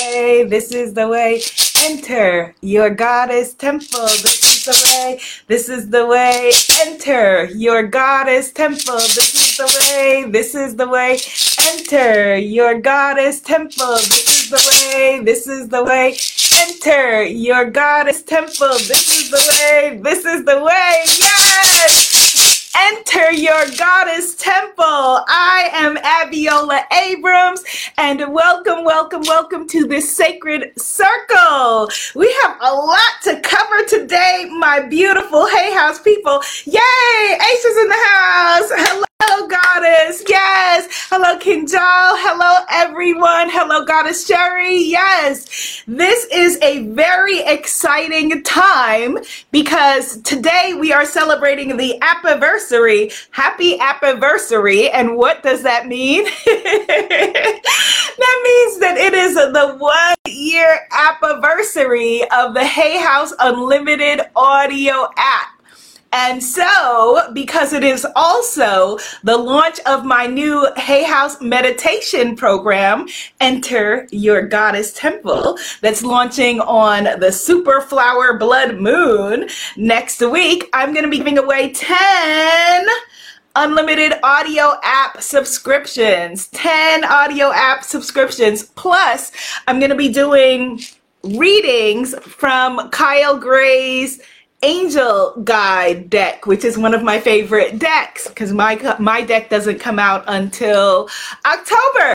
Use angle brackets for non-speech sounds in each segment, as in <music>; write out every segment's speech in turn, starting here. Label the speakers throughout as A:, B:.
A: way. This is the way. Enter your goddess temple. This is the way. This is the way. Enter your goddess temple. This is the way. This is the way. Enter your goddess temple. This is the way. This is the way. Enter your goddess temple. This is the way. This is the way. Yes! Enter your goddess temple. I am Abiola Abrams, and welcome, welcome, welcome to this sacred circle. We have a lot to cover today, my beautiful Hay House people. Yay! Ace is in the house. Hello. Hello, Goddess. Yes. Hello, Kinjal. Hello, everyone. Hello, Goddess Sherry. Yes. This is a very exciting time because today we are celebrating the anniversary. Happy anniversary. And what does that mean? <laughs> that means that it is the one year anniversary of the Hay House Unlimited audio app. And so, because it is also the launch of my new Hay House meditation program, Enter Your Goddess Temple, that's launching on the Super Flower Blood Moon next week, I'm going to be giving away 10 unlimited audio app subscriptions, 10 audio app subscriptions. Plus, I'm going to be doing readings from Kyle Gray's Angel Guide deck, which is one of my favorite decks because my my deck doesn't come out until October.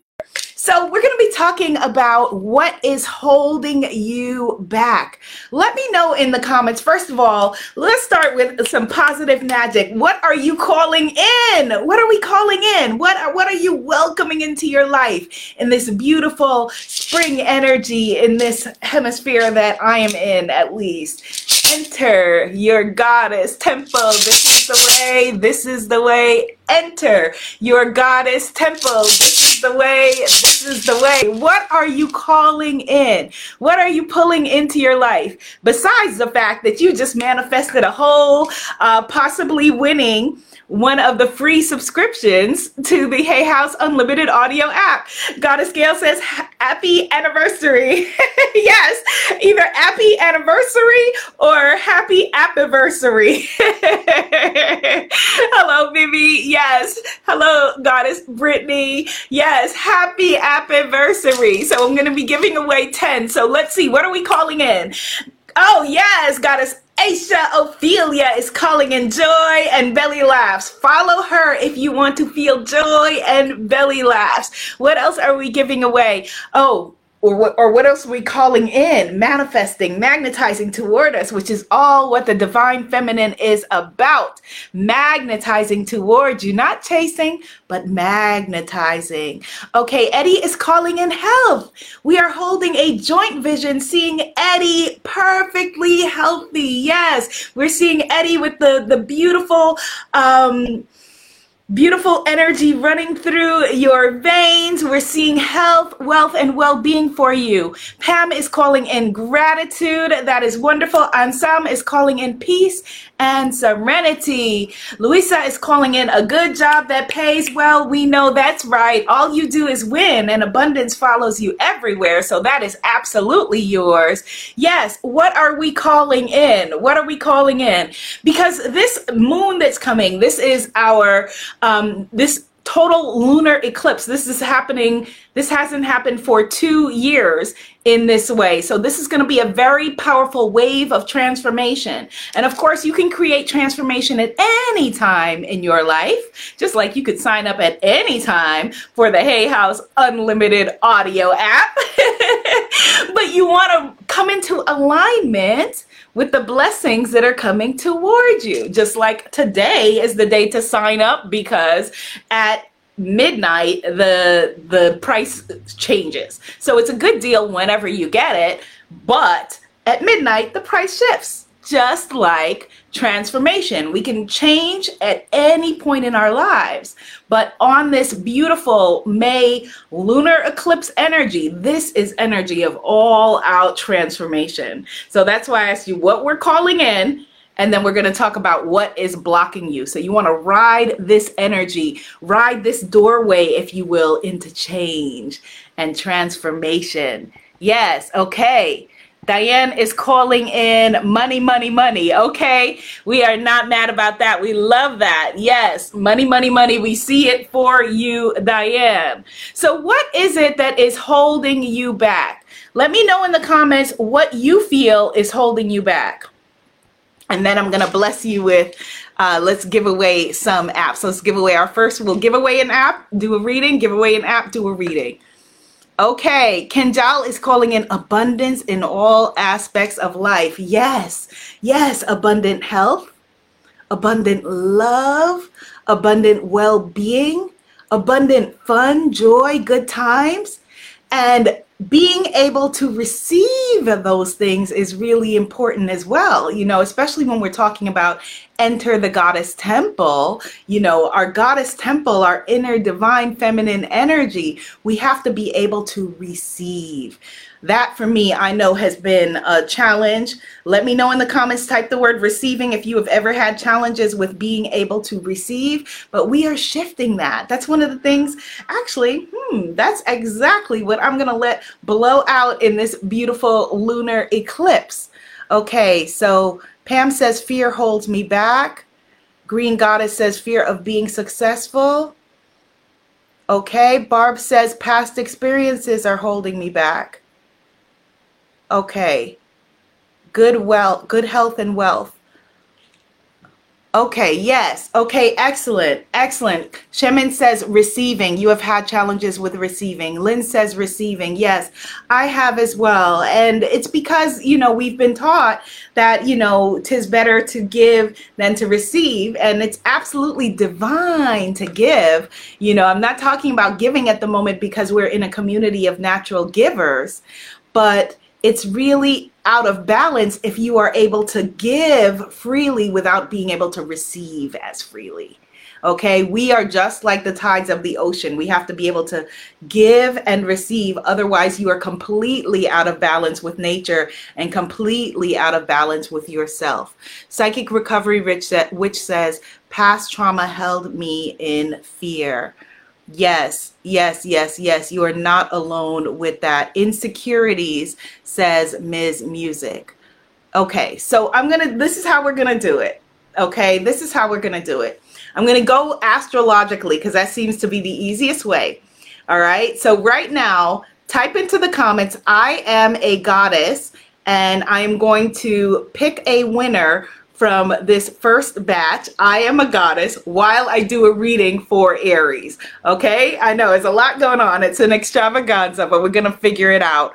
A: So, we're going to be talking about what is holding you back. Let me know in the comments. First of all, let's start with some positive magic. What are you calling in? What are we calling in? What are, what are you welcoming into your life in this beautiful spring energy in this hemisphere that I am in, at least? Enter your goddess temple. This is the way. This is the way. Enter your goddess temple. This is the way. This is the way. What are you calling in? What are you pulling into your life? Besides the fact that you just manifested a whole, uh, possibly winning one of the free subscriptions to the Hay House Unlimited Audio app. Goddess Gail says, Happy anniversary. <laughs> yes, either happy anniversary or happy anniversary. <laughs> Hello, Vivi. Yes. Hello, Goddess Brittany. Yes, happy anniversary. So I'm going to be giving away 10. So let's see, what are we calling in? Oh, yes, Goddess Aisha Ophelia is calling in joy and belly laughs. Follow her if you want to feel joy and belly laughs. What else are we giving away? Oh, or what, or what else are we calling in? Manifesting, magnetizing toward us, which is all what the divine feminine is about. Magnetizing toward you, not chasing, but magnetizing. Okay, Eddie is calling in health. We are holding a joint vision, seeing Eddie perfectly healthy. Yes, we're seeing Eddie with the, the beautiful, um, Beautiful energy running through your veins. We're seeing health, wealth, and well being for you. Pam is calling in gratitude. That is wonderful. Ansam is calling in peace and serenity. Louisa is calling in a good job that pays well. We know that's right. All you do is win, and abundance follows you everywhere. So that is absolutely yours. Yes. What are we calling in? What are we calling in? Because this moon that's coming, this is our, um, this total lunar eclipse. This is happening, this hasn't happened for two years in this way. So, this is going to be a very powerful wave of transformation. And of course, you can create transformation at any time in your life, just like you could sign up at any time for the Hay House Unlimited audio app. <laughs> but you want to come into alignment with the blessings that are coming towards you. Just like today is the day to sign up because at midnight the the price changes. So it's a good deal whenever you get it, but at midnight the price shifts just like transformation. We can change at any point in our lives. But on this beautiful May lunar eclipse energy, this is energy of all out transformation. So that's why I asked you what we're calling in. And then we're going to talk about what is blocking you. So you want to ride this energy, ride this doorway, if you will, into change and transformation Yes, okay. Diane is calling in money, money, money. Okay. We are not mad about that. We love that. Yes. Money, money, money. We see it for you, Diane. So, what is it that is holding you back? Let me know in the comments what you feel is holding you back. And then I'm going to bless you with uh, let's give away some apps. Let's give away our first. We'll give away an app, do a reading, give away an app, do a reading. Okay, Kendall is calling in abundance in all aspects of life. Yes, yes, abundant health, abundant love, abundant well being, abundant fun, joy, good times, and being able to receive those things is really important as well you know especially when we're talking about enter the goddess temple you know our goddess temple our inner divine feminine energy we have to be able to receive that for me, I know has been a challenge. Let me know in the comments, type the word receiving if you have ever had challenges with being able to receive. But we are shifting that. That's one of the things, actually, hmm, that's exactly what I'm going to let blow out in this beautiful lunar eclipse. Okay, so Pam says, fear holds me back. Green Goddess says, fear of being successful. Okay, Barb says, past experiences are holding me back. Okay. Good well, good health and wealth. Okay, yes. Okay, excellent. Excellent. Shemin says receiving. You have had challenges with receiving. Lynn says receiving. Yes, I have as well. And it's because, you know, we've been taught that, you know, tis better to give than to receive. And it's absolutely divine to give. You know, I'm not talking about giving at the moment because we're in a community of natural givers, but it's really out of balance if you are able to give freely without being able to receive as freely. Okay, we are just like the tides of the ocean. We have to be able to give and receive. Otherwise, you are completely out of balance with nature and completely out of balance with yourself. Psychic Recovery which says, Past trauma held me in fear. Yes, yes, yes, yes. You are not alone with that. Insecurities, says Ms. Music. Okay, so I'm gonna, this is how we're gonna do it. Okay, this is how we're gonna do it. I'm gonna go astrologically because that seems to be the easiest way. All right, so right now, type into the comments, I am a goddess, and I am going to pick a winner from this first batch, I am a goddess, while I do a reading for Aries. Okay, I know it's a lot going on. It's an extravaganza, but we're going to figure it out.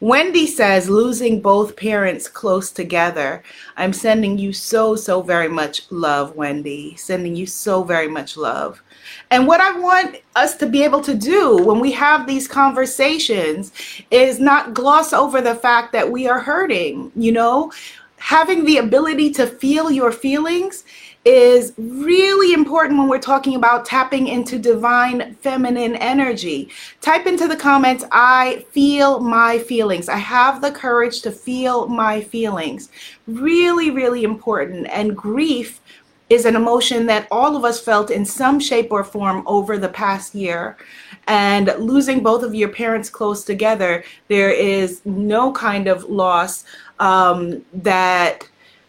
A: Wendy says, losing both parents close together. I'm sending you so, so very much love, Wendy. Sending you so very much love. And what I want us to be able to do when we have these conversations is not gloss over the fact that we are hurting. You know, having the ability to feel your feelings is really important when we're talking about tapping into divine feminine energy. Type into the comments, I feel my feelings. I have the courage to feel my feelings. Really, really important. And grief is an emotion that all of us felt in some shape or form over the past year. And losing both of your parents close together, there is no kind of loss um, that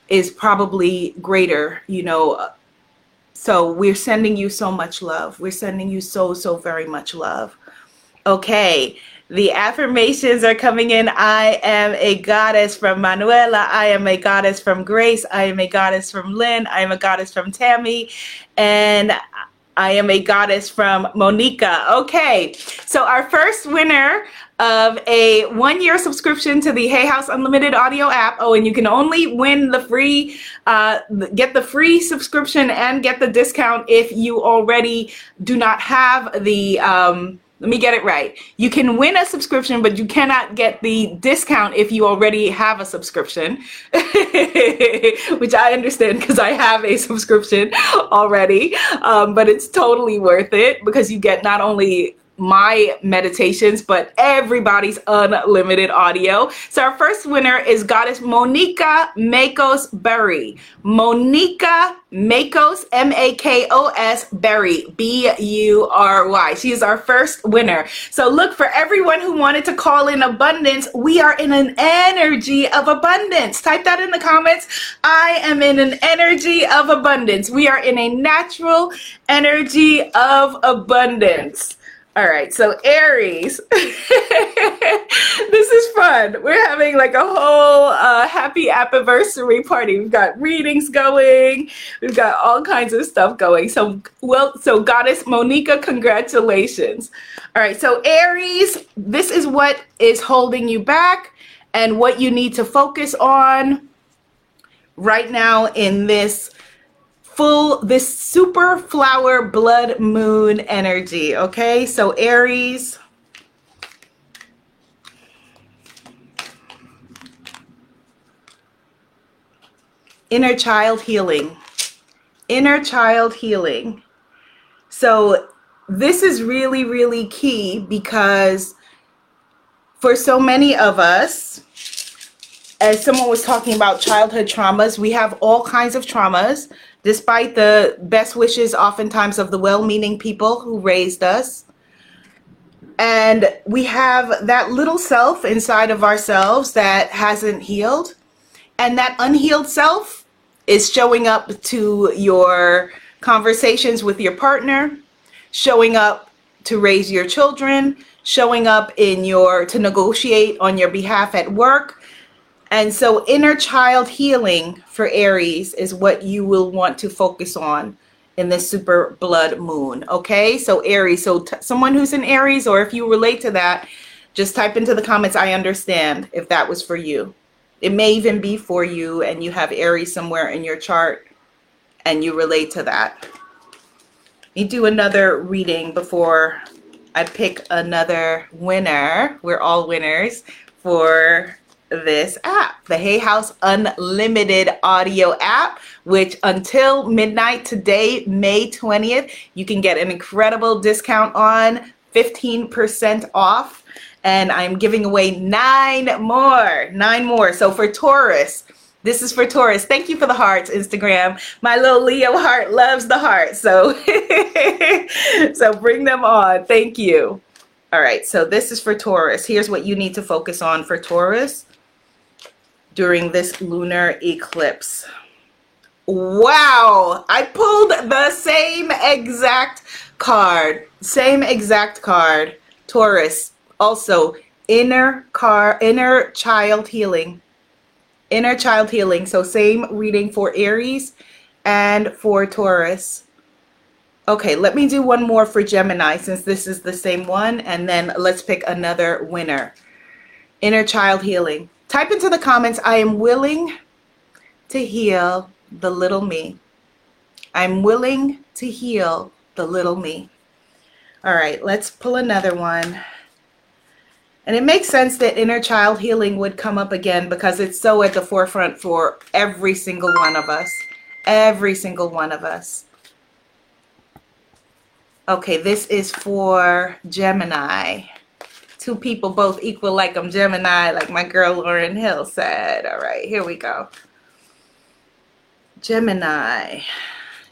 A: is probably greater, you know. So we're sending you so much love. We're sending you so, so very much love. Okay. The affirmations are coming in. I am a goddess from Manuela. I am a goddess from Grace. I am a goddess from Lynn. I am a goddess from Tammy. And I am a goddess from Monica. Okay, so our first winner of a one year subscription to the Hay House Unlimited audio app. Oh, and you can only win the free, uh, get the free subscription and get the discount if you already do not have the. Um, let me get it right. You can win a subscription, but you cannot get the discount if you already have a subscription, <laughs> which I understand because I have a subscription already. Um, but it's totally worth it because you get not only my meditations, but everybody's unlimited audio. So our first winner is Goddess Monica Makos Bury. Monica Makos, M A K O S Bury, B U R Y. She is our first winner. So look for everyone who wanted to call in abundance. We are in an energy of abundance. Type that in the comments. I am in an energy of abundance. We are in a natural energy of abundance. All right, so Aries, <laughs> this is fun. We're having like a whole uh, happy anniversary party. We've got readings going. We've got all kinds of stuff going. So, well, so Goddess Monica, congratulations. All right, so Aries, this is what is holding you back and what you need to focus on right now in this full this super flower blood moon energy okay? So aries inner child healing inner child healing. So this is really really key because for so many of us as someone was talking about childhood traumas we have all kinds of traumas despite the best wishes oftentimes of the well-meaning people who raised us. And we have that little self inside of ourselves that hasn't healed. And that unhealed self is showing up to your conversations with your partner showing up to raise your children showing up in your to negotiate on your behalf at work and so, inner child healing for Aries is what you will want to focus on in this super blood moon. Okay, so Aries, so t- someone who's in Aries, or if you relate to that, just type into the comments, I understand if that was for you. It may even be for you, and you have Aries somewhere in your chart and you relate to that. Let me do another reading before I pick another winner. We're all winners for this app, the Hay House Unlimited Audio app, which until midnight today, May 20th, you can get an incredible discount on 15% off. And I'm giving away nine more, nine more. So for Taurus, this is for Taurus. Thank you for the hearts, Instagram. My little Leo heart loves the heart. So, <laughs> so bring them on. Thank you. All right, so this is for Taurus. Here's what you need to focus on for Taurus during this lunar eclipse. Wow, I pulled the same exact card, same exact card. Taurus, also inner car, inner child healing, inner child healing. So same reading for Aries and for Taurus. Okay, let me do one more for Gemini since this is the same one, and then let's pick another winner. Inner child healing. Type into the comments, I am willing to heal the little me. I'm willing to heal the little me. All right, let's pull another one. And it makes sense that inner child healing would come up again because it's so at the forefront for every single one of us. Every single one of us. Okay, this is for Gemini two people both equal like I'm Gemini, like my girl Lauryn Hill said. All right, here we go. Gemini.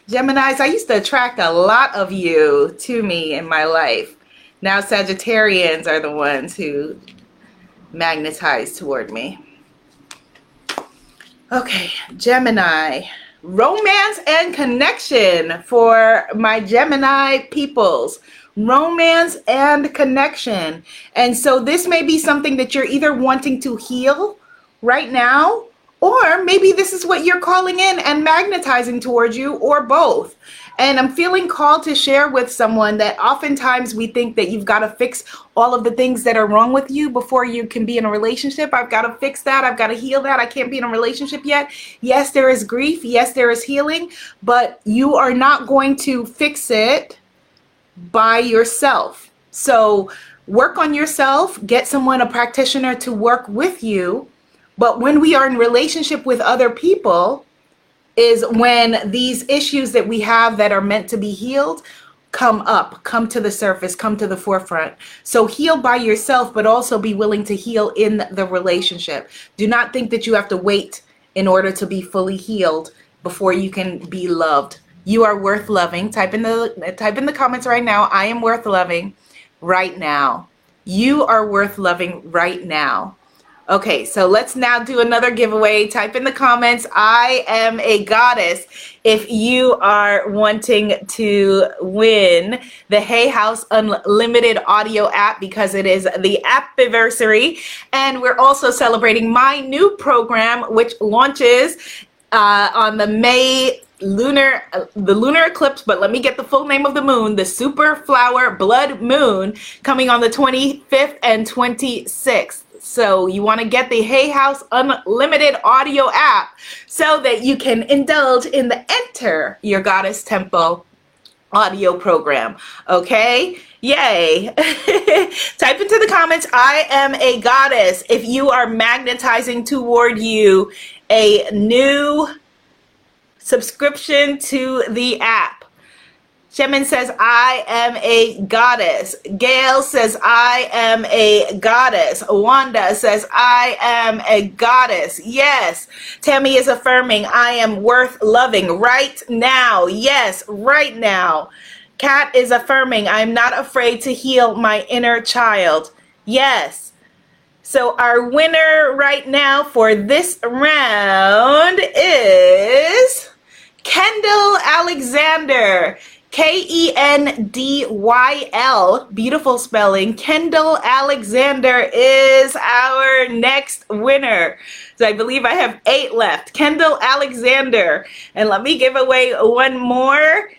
A: Geminis, I used to attract a lot of you to me in my life. Now Sagittarians are the ones who magnetize toward me. Okay, Gemini. Romance and connection for my Gemini peoples romance and connection. And so this may be something that you're either wanting to heal right now, or maybe this is what you're calling in and magnetizing towards you, or both. And I'm feeling called to share with someone that oftentimes we think that you've got to fix all of the things that are wrong with you before you can be in a relationship. I've got to fix that. I've got to heal that. I can't be in a relationship yet. Yes, there is grief. Yes, there is healing, but you are not going to fix it by yourself. So work on yourself, get someone, a practitioner to work with you. But when we are in relationship with other people, is when these issues that we have that are meant to be healed come up, come to the surface, come to the forefront. So heal by yourself, but also be willing to heal in the relationship. Do not think that you have to wait in order to be fully healed before you can be loved. You are worth loving. Type in the type in the comments right now. I am worth loving right now. You are worth loving right now. Okay, so let's now do another giveaway. Type in the comments, I am a goddess, if you are wanting to win the Hay House Unlimited audio app because it is the anniversary. And we're also celebrating my new program, which launches uh, on the May lunar uh, the lunar eclipse but let me get the full name of the moon the super flower blood moon coming on the 25th and 26th so you want to get the Hay House Unlimited audio app so that you can indulge in the Enter Your Goddess Temple audio program. Okay? Yay. <laughs> Type into the comments, I am a goddess. If you are magnetizing toward you a new subscription to the app. Shemin says, I am a goddess. Gail says, I am a goddess. Wanda says, I am a goddess. Yes. Tammy is affirming, I am worth loving right now. Yes, right now. Kat is affirming, I'm not afraid to heal my inner child. Yes. So our winner right now for this round is Kendyl Alexander. K E N D Y L, beautiful spelling. Kendyl Alexander is our next winner. So I believe I have eight left. Kendyl Alexander. And let me give away one more.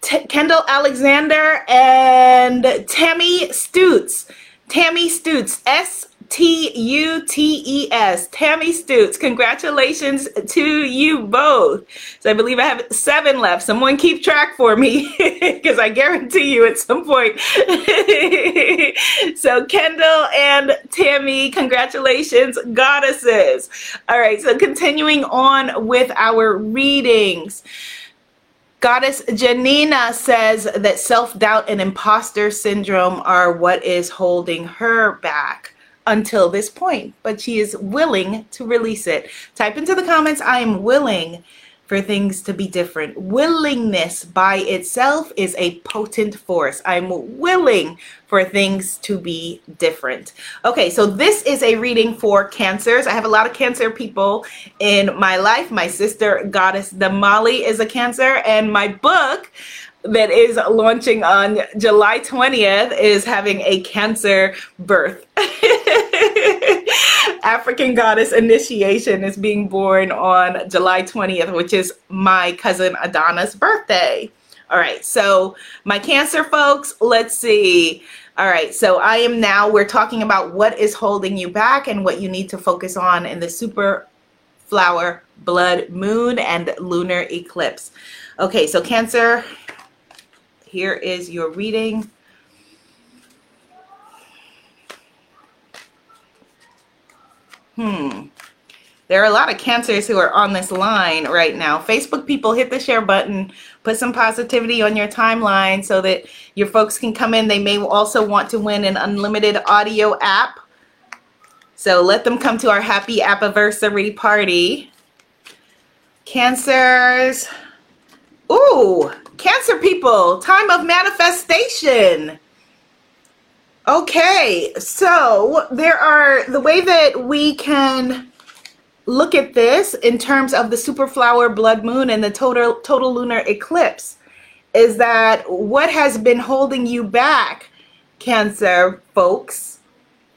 A: T- Kendyl Alexander and Tammy Stutes. Tammy Stutes, S T U T E S, Tammy Stutes. Congratulations to you both. So I believe I have seven left. Someone keep track for me <laughs> because I guarantee you at some point. <laughs> so Kendyl and Tammy, congratulations, goddesses. All right, so continuing on with our readings. Goddess Janina says that self doubt and imposter syndrome are what is holding her back until this point, but she is willing to release it. Type into the comments, I am willing for things to be different. Willingness by itself is a potent force. I'm willing for things to be different. Okay, so this is a reading for cancers. I have a lot of cancer people in my life. My sister, Goddess Damali, is a cancer, and my book that is launching on July 20th is having a cancer birth. <laughs> <laughs> African goddess initiation is being born on July 20th, which is my cousin Adana's birthday. All right, so my cancer folks, let's see. All right, so I am now, we're talking about what is holding you back and what you need to focus on in the super flower blood moon and lunar eclipse. Okay, so Cancer, here is your reading. Hmm. There are a lot of cancers who are on this line right now. Facebook people, hit the share button, put some positivity on your timeline so that your folks can come in. They may also want to win an unlimited audio app. So let them come to our happy anniversary party. Cancers. Ooh, Cancer people, time of manifestation. Okay, so there are the way that we can look at this in terms of the superflower blood moon and the total total lunar eclipse is that what has been holding you back, Cancer folks,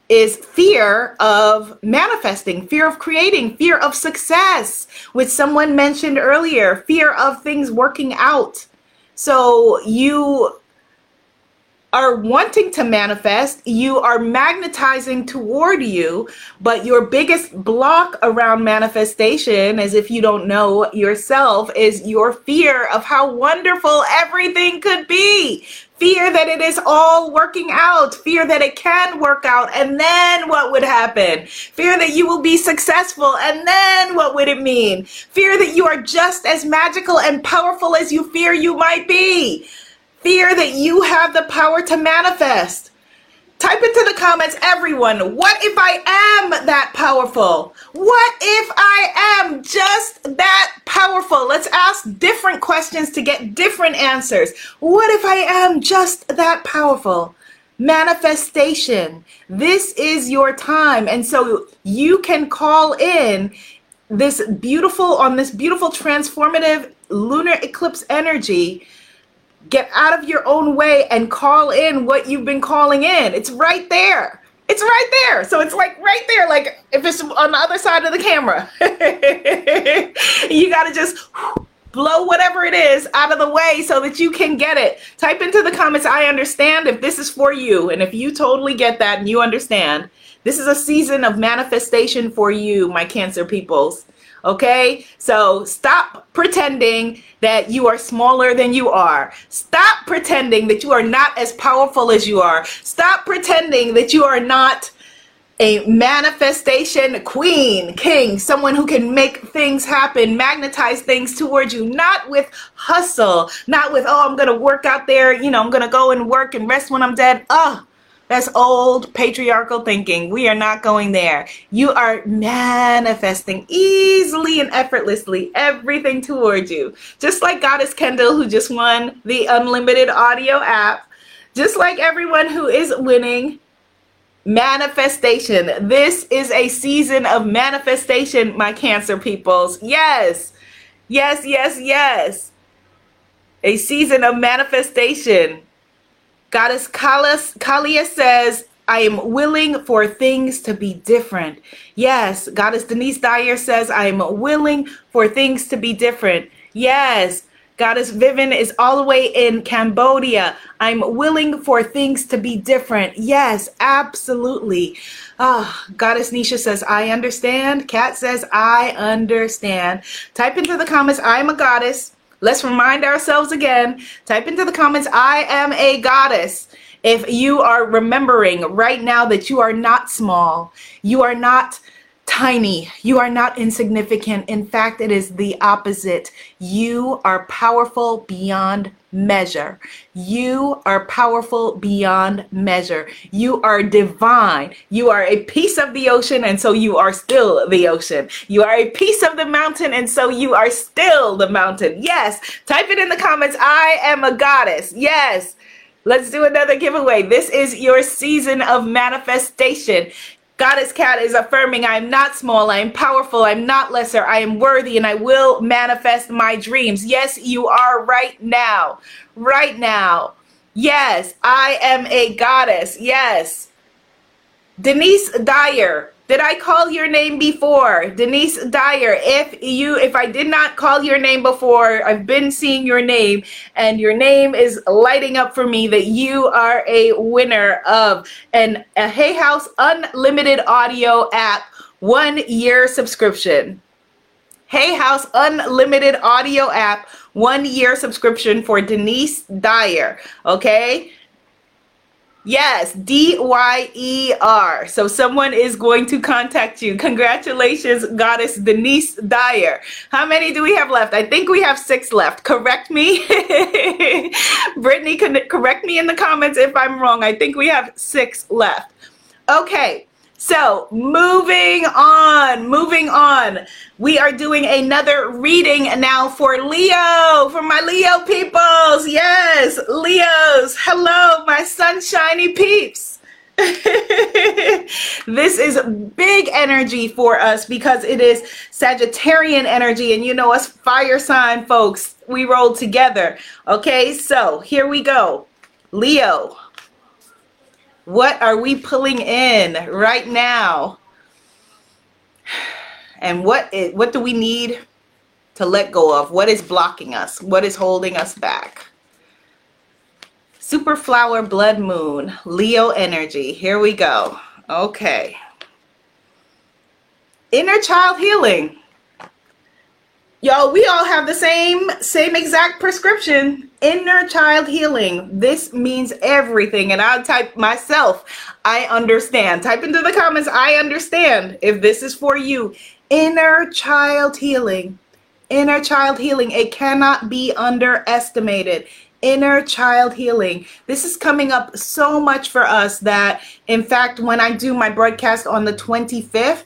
A: is fear of manifesting, fear of creating, fear of success, which someone mentioned earlier, fear of things working out. So you are wanting to manifest, you are magnetizing toward you, but your biggest block around manifestation, as if you don't know yourself, is your fear of how wonderful everything could be. Fear that it is all working out, fear that it can work out, and then what would happen? Fear that you will be successful, and then what would it mean? Fear that you are just as magical and powerful as you fear you might be Fear that you have the power to manifest. Type into the comments, everyone. What if I am that powerful? What if I am just that powerful? Let's ask different questions to get different answers. What if I am just that powerful? Manifestation. This is your time. And so you can call in this beautiful, on this beautiful transformative lunar eclipse energy Get out of your own way and call in what you've been calling in. It's right there. It's right there. So it's like right there, like if it's on the other side of the camera. <laughs> you got to just blow whatever it is out of the way so that you can get it. Type into the comments, I understand if this is for you. And if you totally get that and you understand, this is a season of manifestation for you, my Cancer peoples. Okay? So stop pretending that you are smaller than you are. Stop pretending that you are not as powerful as you are. Stop pretending that you are not a manifestation queen, king, someone who can make things happen, magnetize things towards you, not with hustle, not with, oh, I'm going to work out there, you know, I'm going to go and work and rest when I'm dead. Oh, that's old patriarchal thinking. We are not going there. You are manifesting easily and effortlessly everything towards you. Just like Goddess Kendyl, who just won the Unlimited Audio app, just like everyone who is winning manifestation. This is a season of manifestation, my Cancer peoples. Yes, yes, yes, yes. A season of manifestation. Goddess Kalia says, I am willing for things to be different. Yes, Goddess Denise Dyer says, I am willing for things to be different. Yes, Goddess Vivian is all the way in Cambodia. I'm willing for things to be different. Yes, absolutely. Oh, Goddess Nisha says, I understand. Kat says, I understand. Type into the comments, I'm a goddess. Let's remind ourselves again. Type into the comments, I am a goddess. If you are remembering right now that you are not small, you are not tiny, you are not insignificant. In fact, it is the opposite. You are powerful beyond measure. You are powerful beyond measure. You are divine. You are a piece of the ocean, and so you are still the ocean. You are a piece of the mountain, and so you are still the mountain. Yes. Type it in the comments. I am a goddess. Yes. Let's do another giveaway. This is your season of manifestation. Goddess Cat is affirming I am not small, I am powerful, I'm not lesser, I am worthy, and I will manifest my dreams. Yes, you are right now. Right now. Yes, I am a goddess. Yes. Denise Dyer, did I call your name before? Denise Dyer, if you if I did not call your name before, I've been seeing your name and your name is lighting up for me that you are a winner of an a Hay House Unlimited Audio app one year subscription. Hay House Unlimited Audio app one year subscription for Denise Dyer. Okay. Yes, D Y E R. So someone is going to contact you. Congratulations, Goddess Denise Dyer. How many do we have left? I think we have six left. Correct me. <laughs> Brittany, correct me in the comments if I'm wrong. I think we have six left. Okay. So, moving on, moving on. We are doing another reading now for Leo, for my Leo peoples. Yes, Leos. Hello, my sunshiny peeps. <laughs> this is big energy for us because it is Sagittarian energy, and you know us fire sign folks, we roll together. Okay, so here we go. Leo, what are we pulling in right now? And what is, what do we need to let go of? What is blocking us? What is holding us back? Super flower blood moon, Leo energy. Here we go. Okay. Inner child healing. Y'all, we all have the same same exact prescription. Inner child healing. This means everything. And I'll type myself. I understand. Type into the comments. I understand if this is for you. Inner child healing. Inner child healing. It cannot be underestimated. inner child healing. This is coming up so much for us that, in fact, when I do my broadcast on the 25th,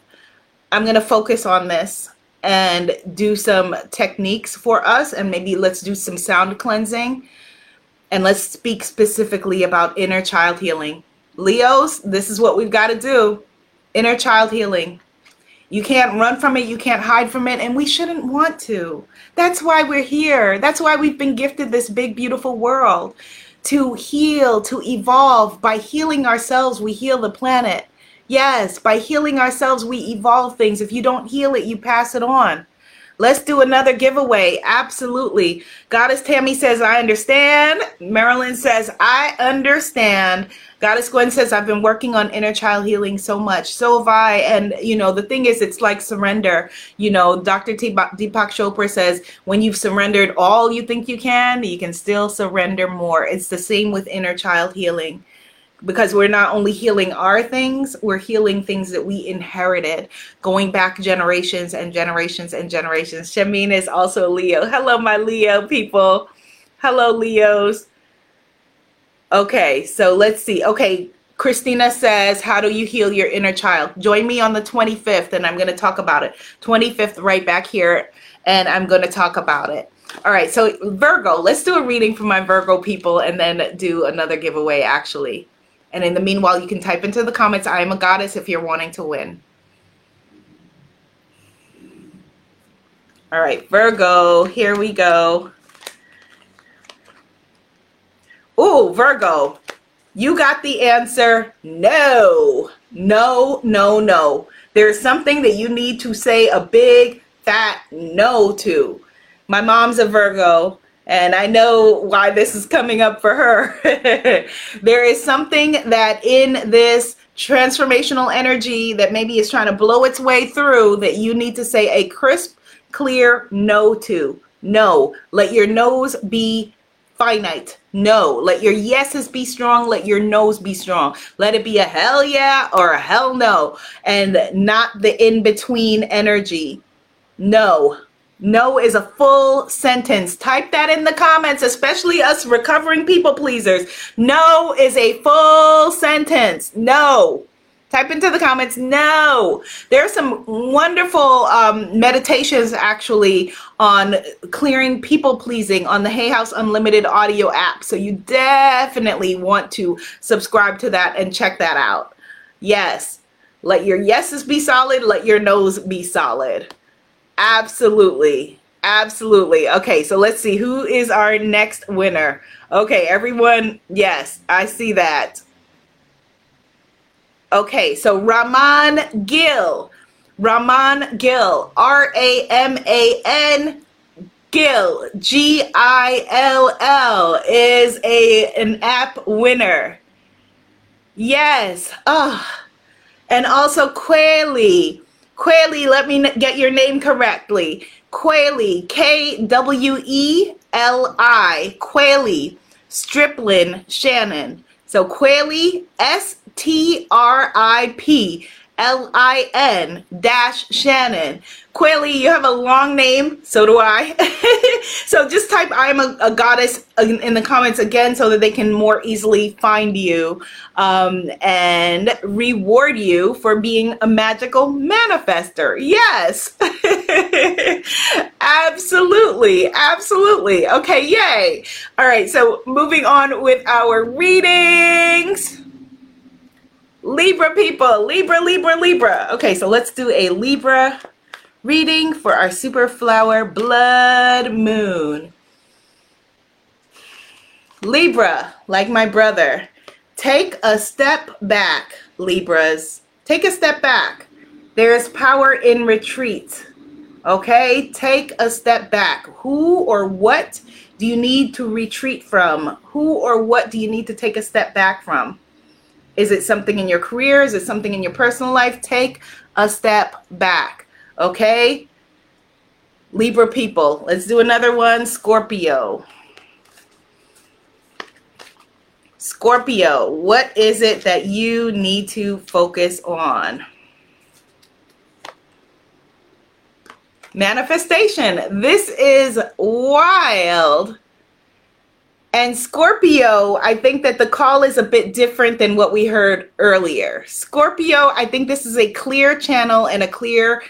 A: I'm going to focus on this and do some techniques for us and maybe let's do some sound cleansing and let's speak specifically about inner child healing. Leos, this is what we've got to do inner child healing. You can't run from it, you can't hide from it, and we shouldn't want to. That's why we're here. That's why we've been gifted this big, beautiful world to heal, to evolve. By healing ourselves, we heal the planet. Yes, by healing ourselves, we evolve things. If you don't heal it, you pass it on. Let's do another giveaway. Absolutely. Goddess Tammy says, I understand. Marilyn says, I understand. Goddess Gwen says, I've been working on inner child healing so much. So have I. And, you know, the thing is, it's like surrender. You know, Dr. Deepak Chopra says, when you've surrendered all you think you can, you can still surrender more. It's the same with inner child healing because we're not only healing our things, we're healing things that we inherited going back generations and generations and generations. Shamin is also Leo. Hello, my Leo people. Hello, Leos. Okay, so let's see. Okay, Christina says, How do you heal your inner child? Join me on the 25th, and I'm going to talk about it. 25th, right back here, and I'm going to talk about it. All right, so Virgo, let's do a reading for my Virgo people and then do another giveaway, actually. And in the meanwhile, you can type into the comments, I am a goddess if you're wanting to win. All right, Virgo, here we go. Ooh, Virgo, you got the answer no. No, no, no. There's something that you need to say a big fat no to. My mom's a Virgo and I know why this is coming up for her. <laughs> there is something that in this transformational energy that maybe is trying to blow its way through that you need to say a crisp, clear no to. No. Let your no's be finite. No. Let your yeses be strong. Let your no's be strong. Let it be a hell yeah or a hell no and not the in between energy. No. No is a full sentence. Type that in the comments, especially us recovering people pleasers. No is a full sentence. No. Type into the comments, no. There are some wonderful um, meditations actually on clearing people pleasing on the Hay House Unlimited audio app. So you definitely want to subscribe to that and check that out. Yes. Let your yeses be solid, let your no's be solid. Absolutely. Absolutely. Okay, so let's see who is our next winner. Okay, everyone, yes, I see that. Okay, so Raman Gill. Raman Gill. R A M A N Gill. G I L L is a an app winner. Yes. Oh. And also Kweli. Kweli, let me get your name correctly. Kweli, K W E L I, Kweli, Striplin Shannon. So Kweli, S T R I P L I N dash Shannon. Kweli, you have a long name, so do I. <laughs> so just type I am a, a, goddess in the comments again so that they can more easily find you um, and reward you for being a magical manifester. Yes. <laughs> absolutely. Absolutely. Okay, yay. All right, so moving on with our readings. Libra people, Libra, Libra, Libra. Okay, so let's do a Libra reading for our super flower blood moon. Libra, like my brother, take a step back, Libras. Take a step back. There is power in retreat. Okay, take a step back. Who or what do you need to retreat from? Who or what do you need to take a step back from? Is it something in your career? Is it something in your personal life? Take a step back. Okay? Libra people, let's do another one. Scorpio. Scorpio, what is it that you need to focus on? Manifestation. This is wild And Scorpio, I think that the call is a bit different than what we heard earlier. Scorpio, I think this is a clear channel and a clear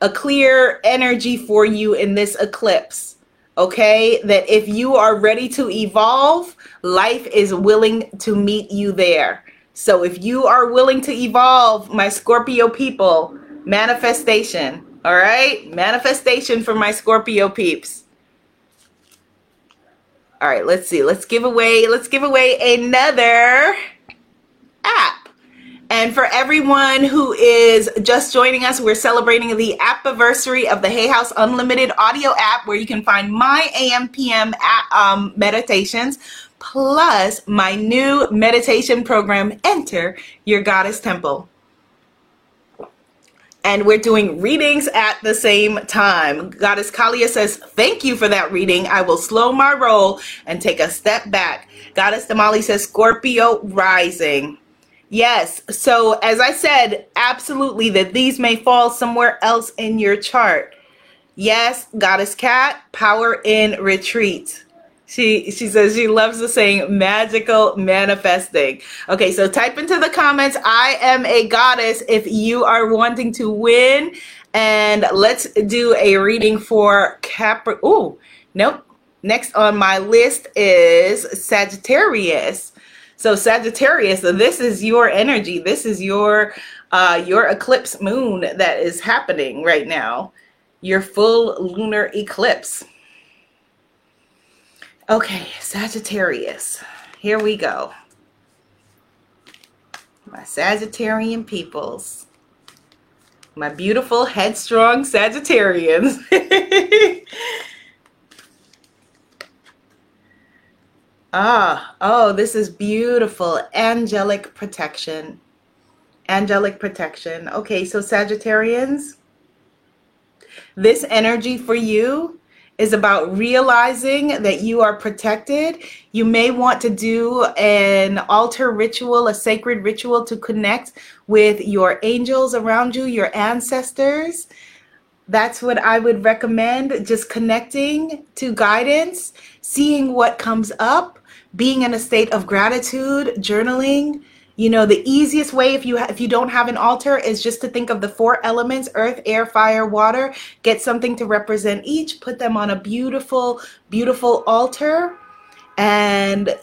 A: a clear energy for you in this eclipse. Okay? That if you are ready to evolve, life is willing to meet you there. So if you are willing to evolve, my Scorpio people, manifestation. All right? Manifestation for my Scorpio peeps. All right, let's see. Let's give away let's give away another app. And for everyone who is just joining us, we're celebrating the anniversary of the Hay House Unlimited audio app where you can find my AM PM um, meditations plus my new meditation program, Enter Your Goddess Temple and we're doing readings at the same time. Goddess Kalia says, Thank you for that reading. I will slow my roll and take a step back. Goddess Damali says, Scorpio rising. Yes, so as I said, absolutely that these may fall somewhere else in your chart. Yes, Goddess Cat, power in retreat. She she says she loves the saying magical manifesting. Okay, so type into the comments I am a goddess if you are wanting to win and let's do a reading for Capri Oh, nope. Next on my list is Sagittarius. So Sagittarius, this is your energy. This is your uh your eclipse moon that is happening right now. Your full lunar eclipse. Okay, Sagittarius. Here we go. My Sagittarian peoples. My beautiful, headstrong Sagittarians. <laughs> ah, oh, this is beautiful. Angelic protection. Angelic protection. Okay, so Sagittarians, this energy for you is about realizing that you are protected. You may want to do an altar ritual, a sacred ritual to connect with your angels around you, your ancestors. That's what I would recommend. Just connecting to guidance, seeing what comes up, being in a state of gratitude, journaling you know, the easiest way if you ha- if you don't have an altar is just to think of the four elements: earth, air, fire, water. Get something to represent each. Put them on a beautiful, beautiful altar, and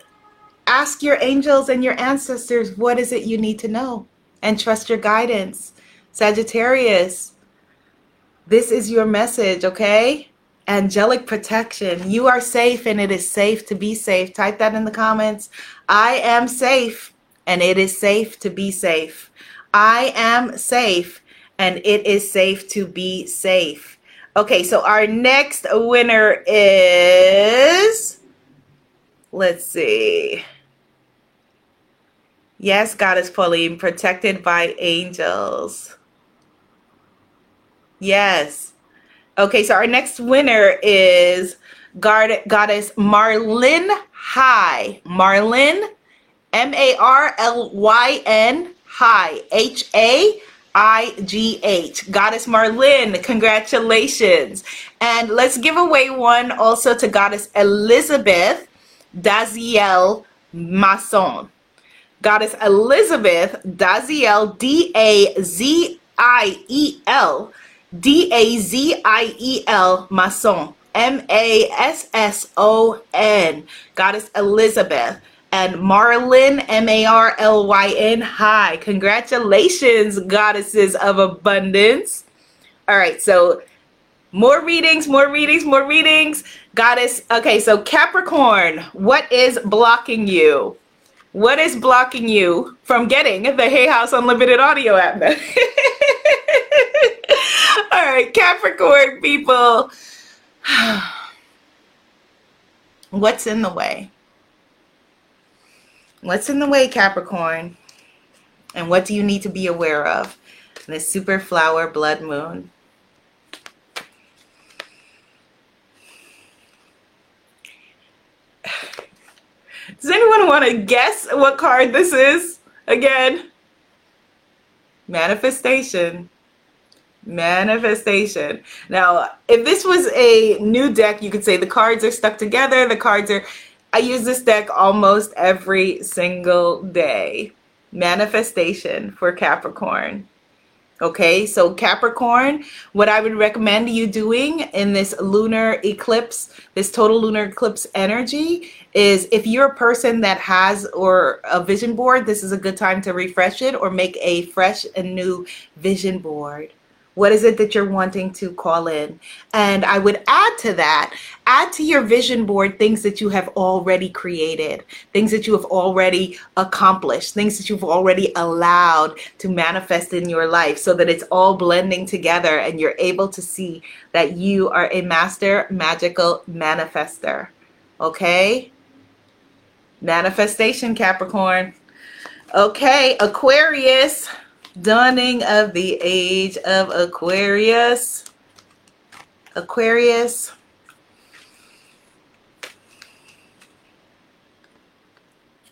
A: ask your angels and your ancestors what is it you need to know, and trust your guidance. Sagittarius, this is your message, okay? Angelic protection. You are safe and it is safe to be safe. Type that in the comments. I am safe and it is safe to be safe. I am safe and it is safe to be safe. Okay, so our next winner is, let's see. Yes, Goddess Pauline, protected by angels. Yes. Okay, so our next winner is God, Goddess Marlyn Haigh. Marlyn M A R L Y N, Haigh, H A I G H. Goddess Marlyn, congratulations. And let's give away one also to Goddess Elizabeth Daziel Masson. Goddess Elizabeth Daziel, D A Z I E L, D A Z I E L Masson, M A S S O N. Goddess Elizabeth and Marlyn, M A R L Y N. Hi, congratulations, goddesses of abundance. All right, so more readings, more readings, more readings. Goddess, okay, so Capricorn, what is blocking you? What is blocking you from getting the Hay House Unlimited audio app? <laughs> All right, Capricorn people. <sighs> What's in the way? What's in the way, Capricorn? And what do you need to be aware of? This super flower blood moon. <sighs> Does anyone want to guess what card this is? Again, manifestation. Manifestation. Now, if this was a new deck, you could say the cards are stuck together. The cards are I use this deck almost every single day. Manifestation for Capricorn. Okay, so Capricorn, what I would recommend you doing in this lunar eclipse, this total lunar eclipse energy, is if you're a person that has or a vision board, this is a good time to refresh it or make a fresh and new vision board. What is it that you're wanting to call in? And I would add to that, add to your vision board things that you have already created, things that you have already accomplished, things that you've already allowed to manifest in your life so that it's all blending together and you're able to see that you are a master magical manifester. Okay? Manifestation, Capricorn. Okay, Aquarius dawning of the age of Aquarius. Aquarius.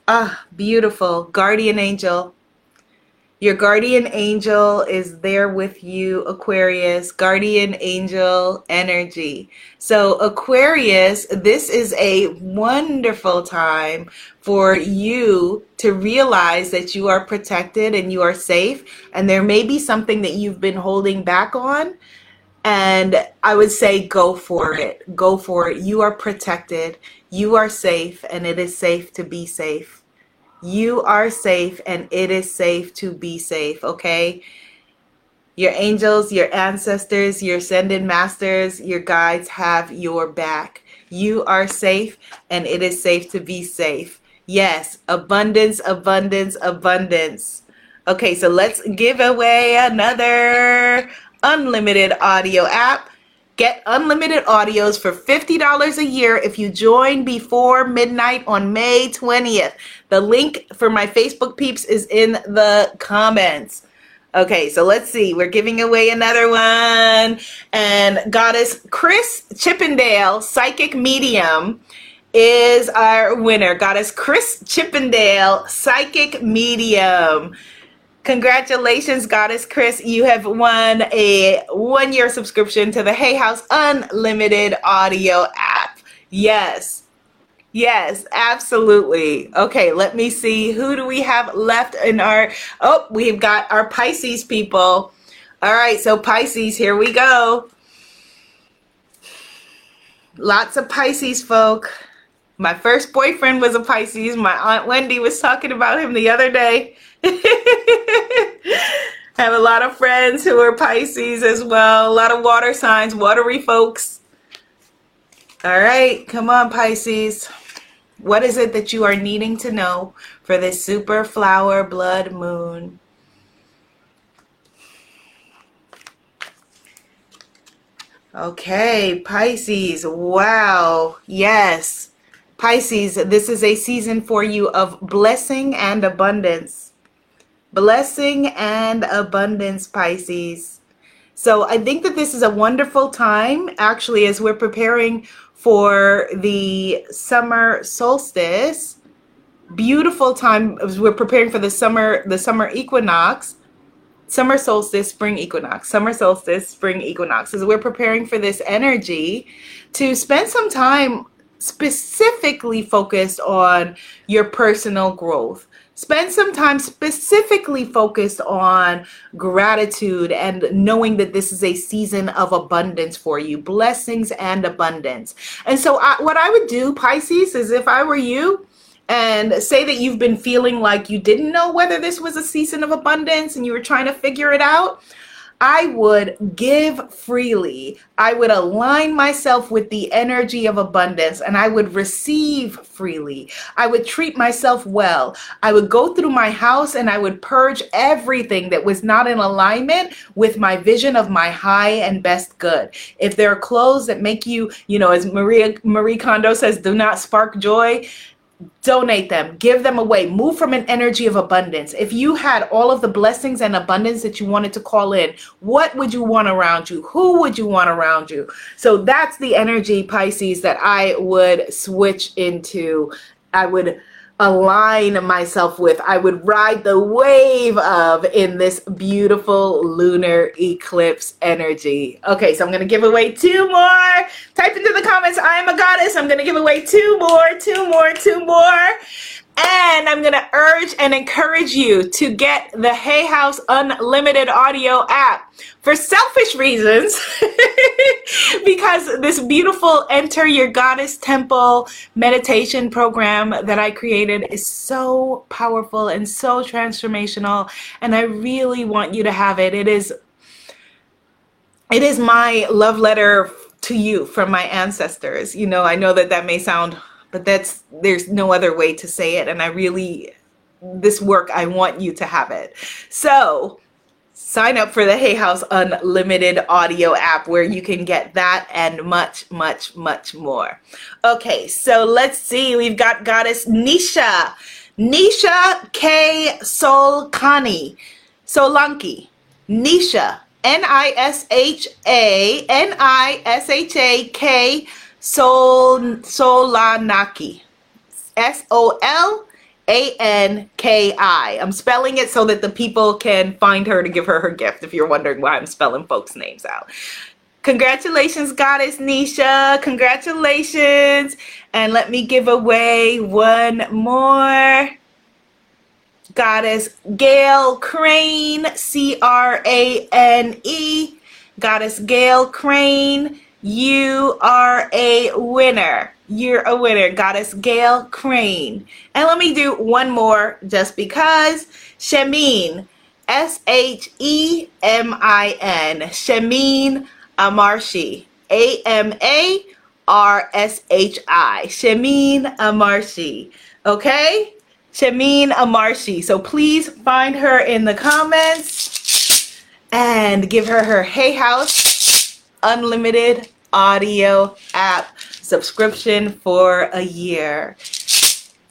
A: Ah, beautiful. Guardian angel. Your guardian angel is there with you, Aquarius, guardian angel energy. So, Aquarius, this is a wonderful time for you to realize that you are protected and you are safe. And there may be something that you've been holding back on. And I would say go for it. Go for it. You are protected. You are safe, and it is safe to be safe. You are safe and it is safe to be safe, okay? Your angels, your ancestors, your ascended masters, your guides have your back. You are safe and it is safe to be safe. Yes, abundance, abundance, abundance. Okay, so let's give away another unlimited audio app. Get unlimited audios for $50 a year if you join before midnight on May 20th. The link for my Facebook peeps is in the comments. Okay, so let's see. We're giving away another one. And Goddess Chris Chippendale, Psychic Medium, is our winner. Goddess Chris Chippendale, Psychic Medium. Congratulations, Goddess Chris. You have won a one year subscription to the Hay House Unlimited audio app. Yes. Yes, absolutely. Okay, let me see. Who do we have left in our. Oh, we've got our Pisces people. All right, so Pisces, here we go. Lots of Pisces folk. My first boyfriend was a Pisces. My Aunt Wendy was talking about him the other day. I <laughs> have a lot of friends who are Pisces as well. A lot of water signs, watery folks. All right, come on, Pisces. What is it that you are needing to know for this super flower blood moon? Okay, Pisces. Wow. Yes. Pisces, this is a season for you of blessing and abundance blessing and abundance, Pisces. So I think that this is a wonderful time, actually, as we're preparing for the summer solstice. Beautiful time as we're preparing for the summer, the summer equinox, summer solstice, spring equinox, summer solstice, spring equinox. As we're preparing for this energy, to spend some time specifically focused on your personal growth Spend some time specifically focused on gratitude and knowing that this is a season of abundance for you, blessings and abundance. And so, I, what I would do, Pisces, is if I were you, and say that you've been feeling like you didn't know whether this was a season of abundance and you were trying to figure it out, I would give freely. I would align myself with the energy of abundance and I would receive freely. I would treat myself well. I would go through my house and I would purge everything that was not in alignment with my vision of my high and best good. If there are clothes that make you, you know, as Maria Marie Kondo says, do not spark joy, donate them, give them away, move from an energy of abundance. If you had all of the blessings and abundance that you wanted to call in, what would you want around you? Who would you want around you? So that's the energy, Pisces, that I would switch into. I would align myself with, I would ride the wave of in this beautiful lunar eclipse energy. Okay, so I'm to give away two more. Type into the comments, I am a goddess. I'm to give away two more, two more, two more. And I'm going to urge and encourage you to get the Hay House Unlimited audio app for selfish reasons <laughs> because this beautiful Enter Your Goddess Temple meditation program that I created is so powerful and so transformational and I really want you to have it. It is it is my love letter to you from my ancestors. You know, I know that that may sound but that's there's no other way to say it and i really this work i want you to have it. So sign up for the hay house unlimited audio app where you can get that and much much much more. Okay so let's see. We've got goddess nisha. Nisha k. Solkani. Solanki. Nisha. N-i-s-h-a n-i-s-h-a-k Sol Solanki. S O L A N K I. I'm spelling it so that the people can find her to give her her gift if you're wondering why I'm spelling folks' names out. Congratulations, Goddess Nisha. Congratulations. And let me give away one more. Goddess Gail Crane, C R A N E. Goddess Gail Crane. You are a winner. You're a winner, Goddess Gail Crane. And let me do one more just because. Shemin, S H E M I N. Shemin Amarshi. A M A R S H I. Shemin Amarshi. Okay? Shemin Amarshi. So please find her in the comments and give her her Hay House Unlimited audio app subscription for a year.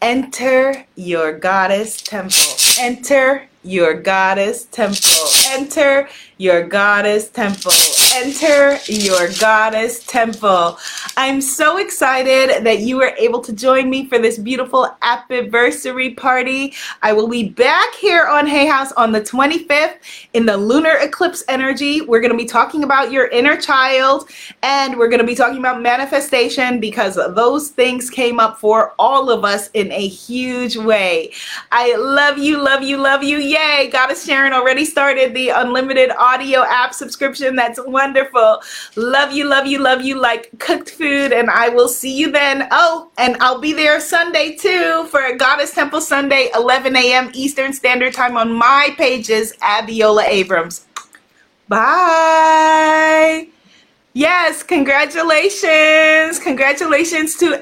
A: Enter your goddess temple. Enter your goddess temple. Enter your goddess temple. Enter your goddess temple. I'm so excited that you were able to join me for this beautiful anniversary party. I will be back here on Hay House on the 25th in the lunar eclipse energy. We're going to be talking about your inner child and we're going to be talking about manifestation because those things came up for all of us in a huge way. I love you, love you, love you. Yay! Goddess Sharon already started the unlimited audio app subscription. That's wonderful. Love you, love you, love you like cooked food and I will see you then. Oh, and I'll be there Sunday too for Goddess Temple Sunday, 11 a.m. Eastern Standard Time on my pages, Abiola Abrams. Bye. Yes, congratulations. Congratulations to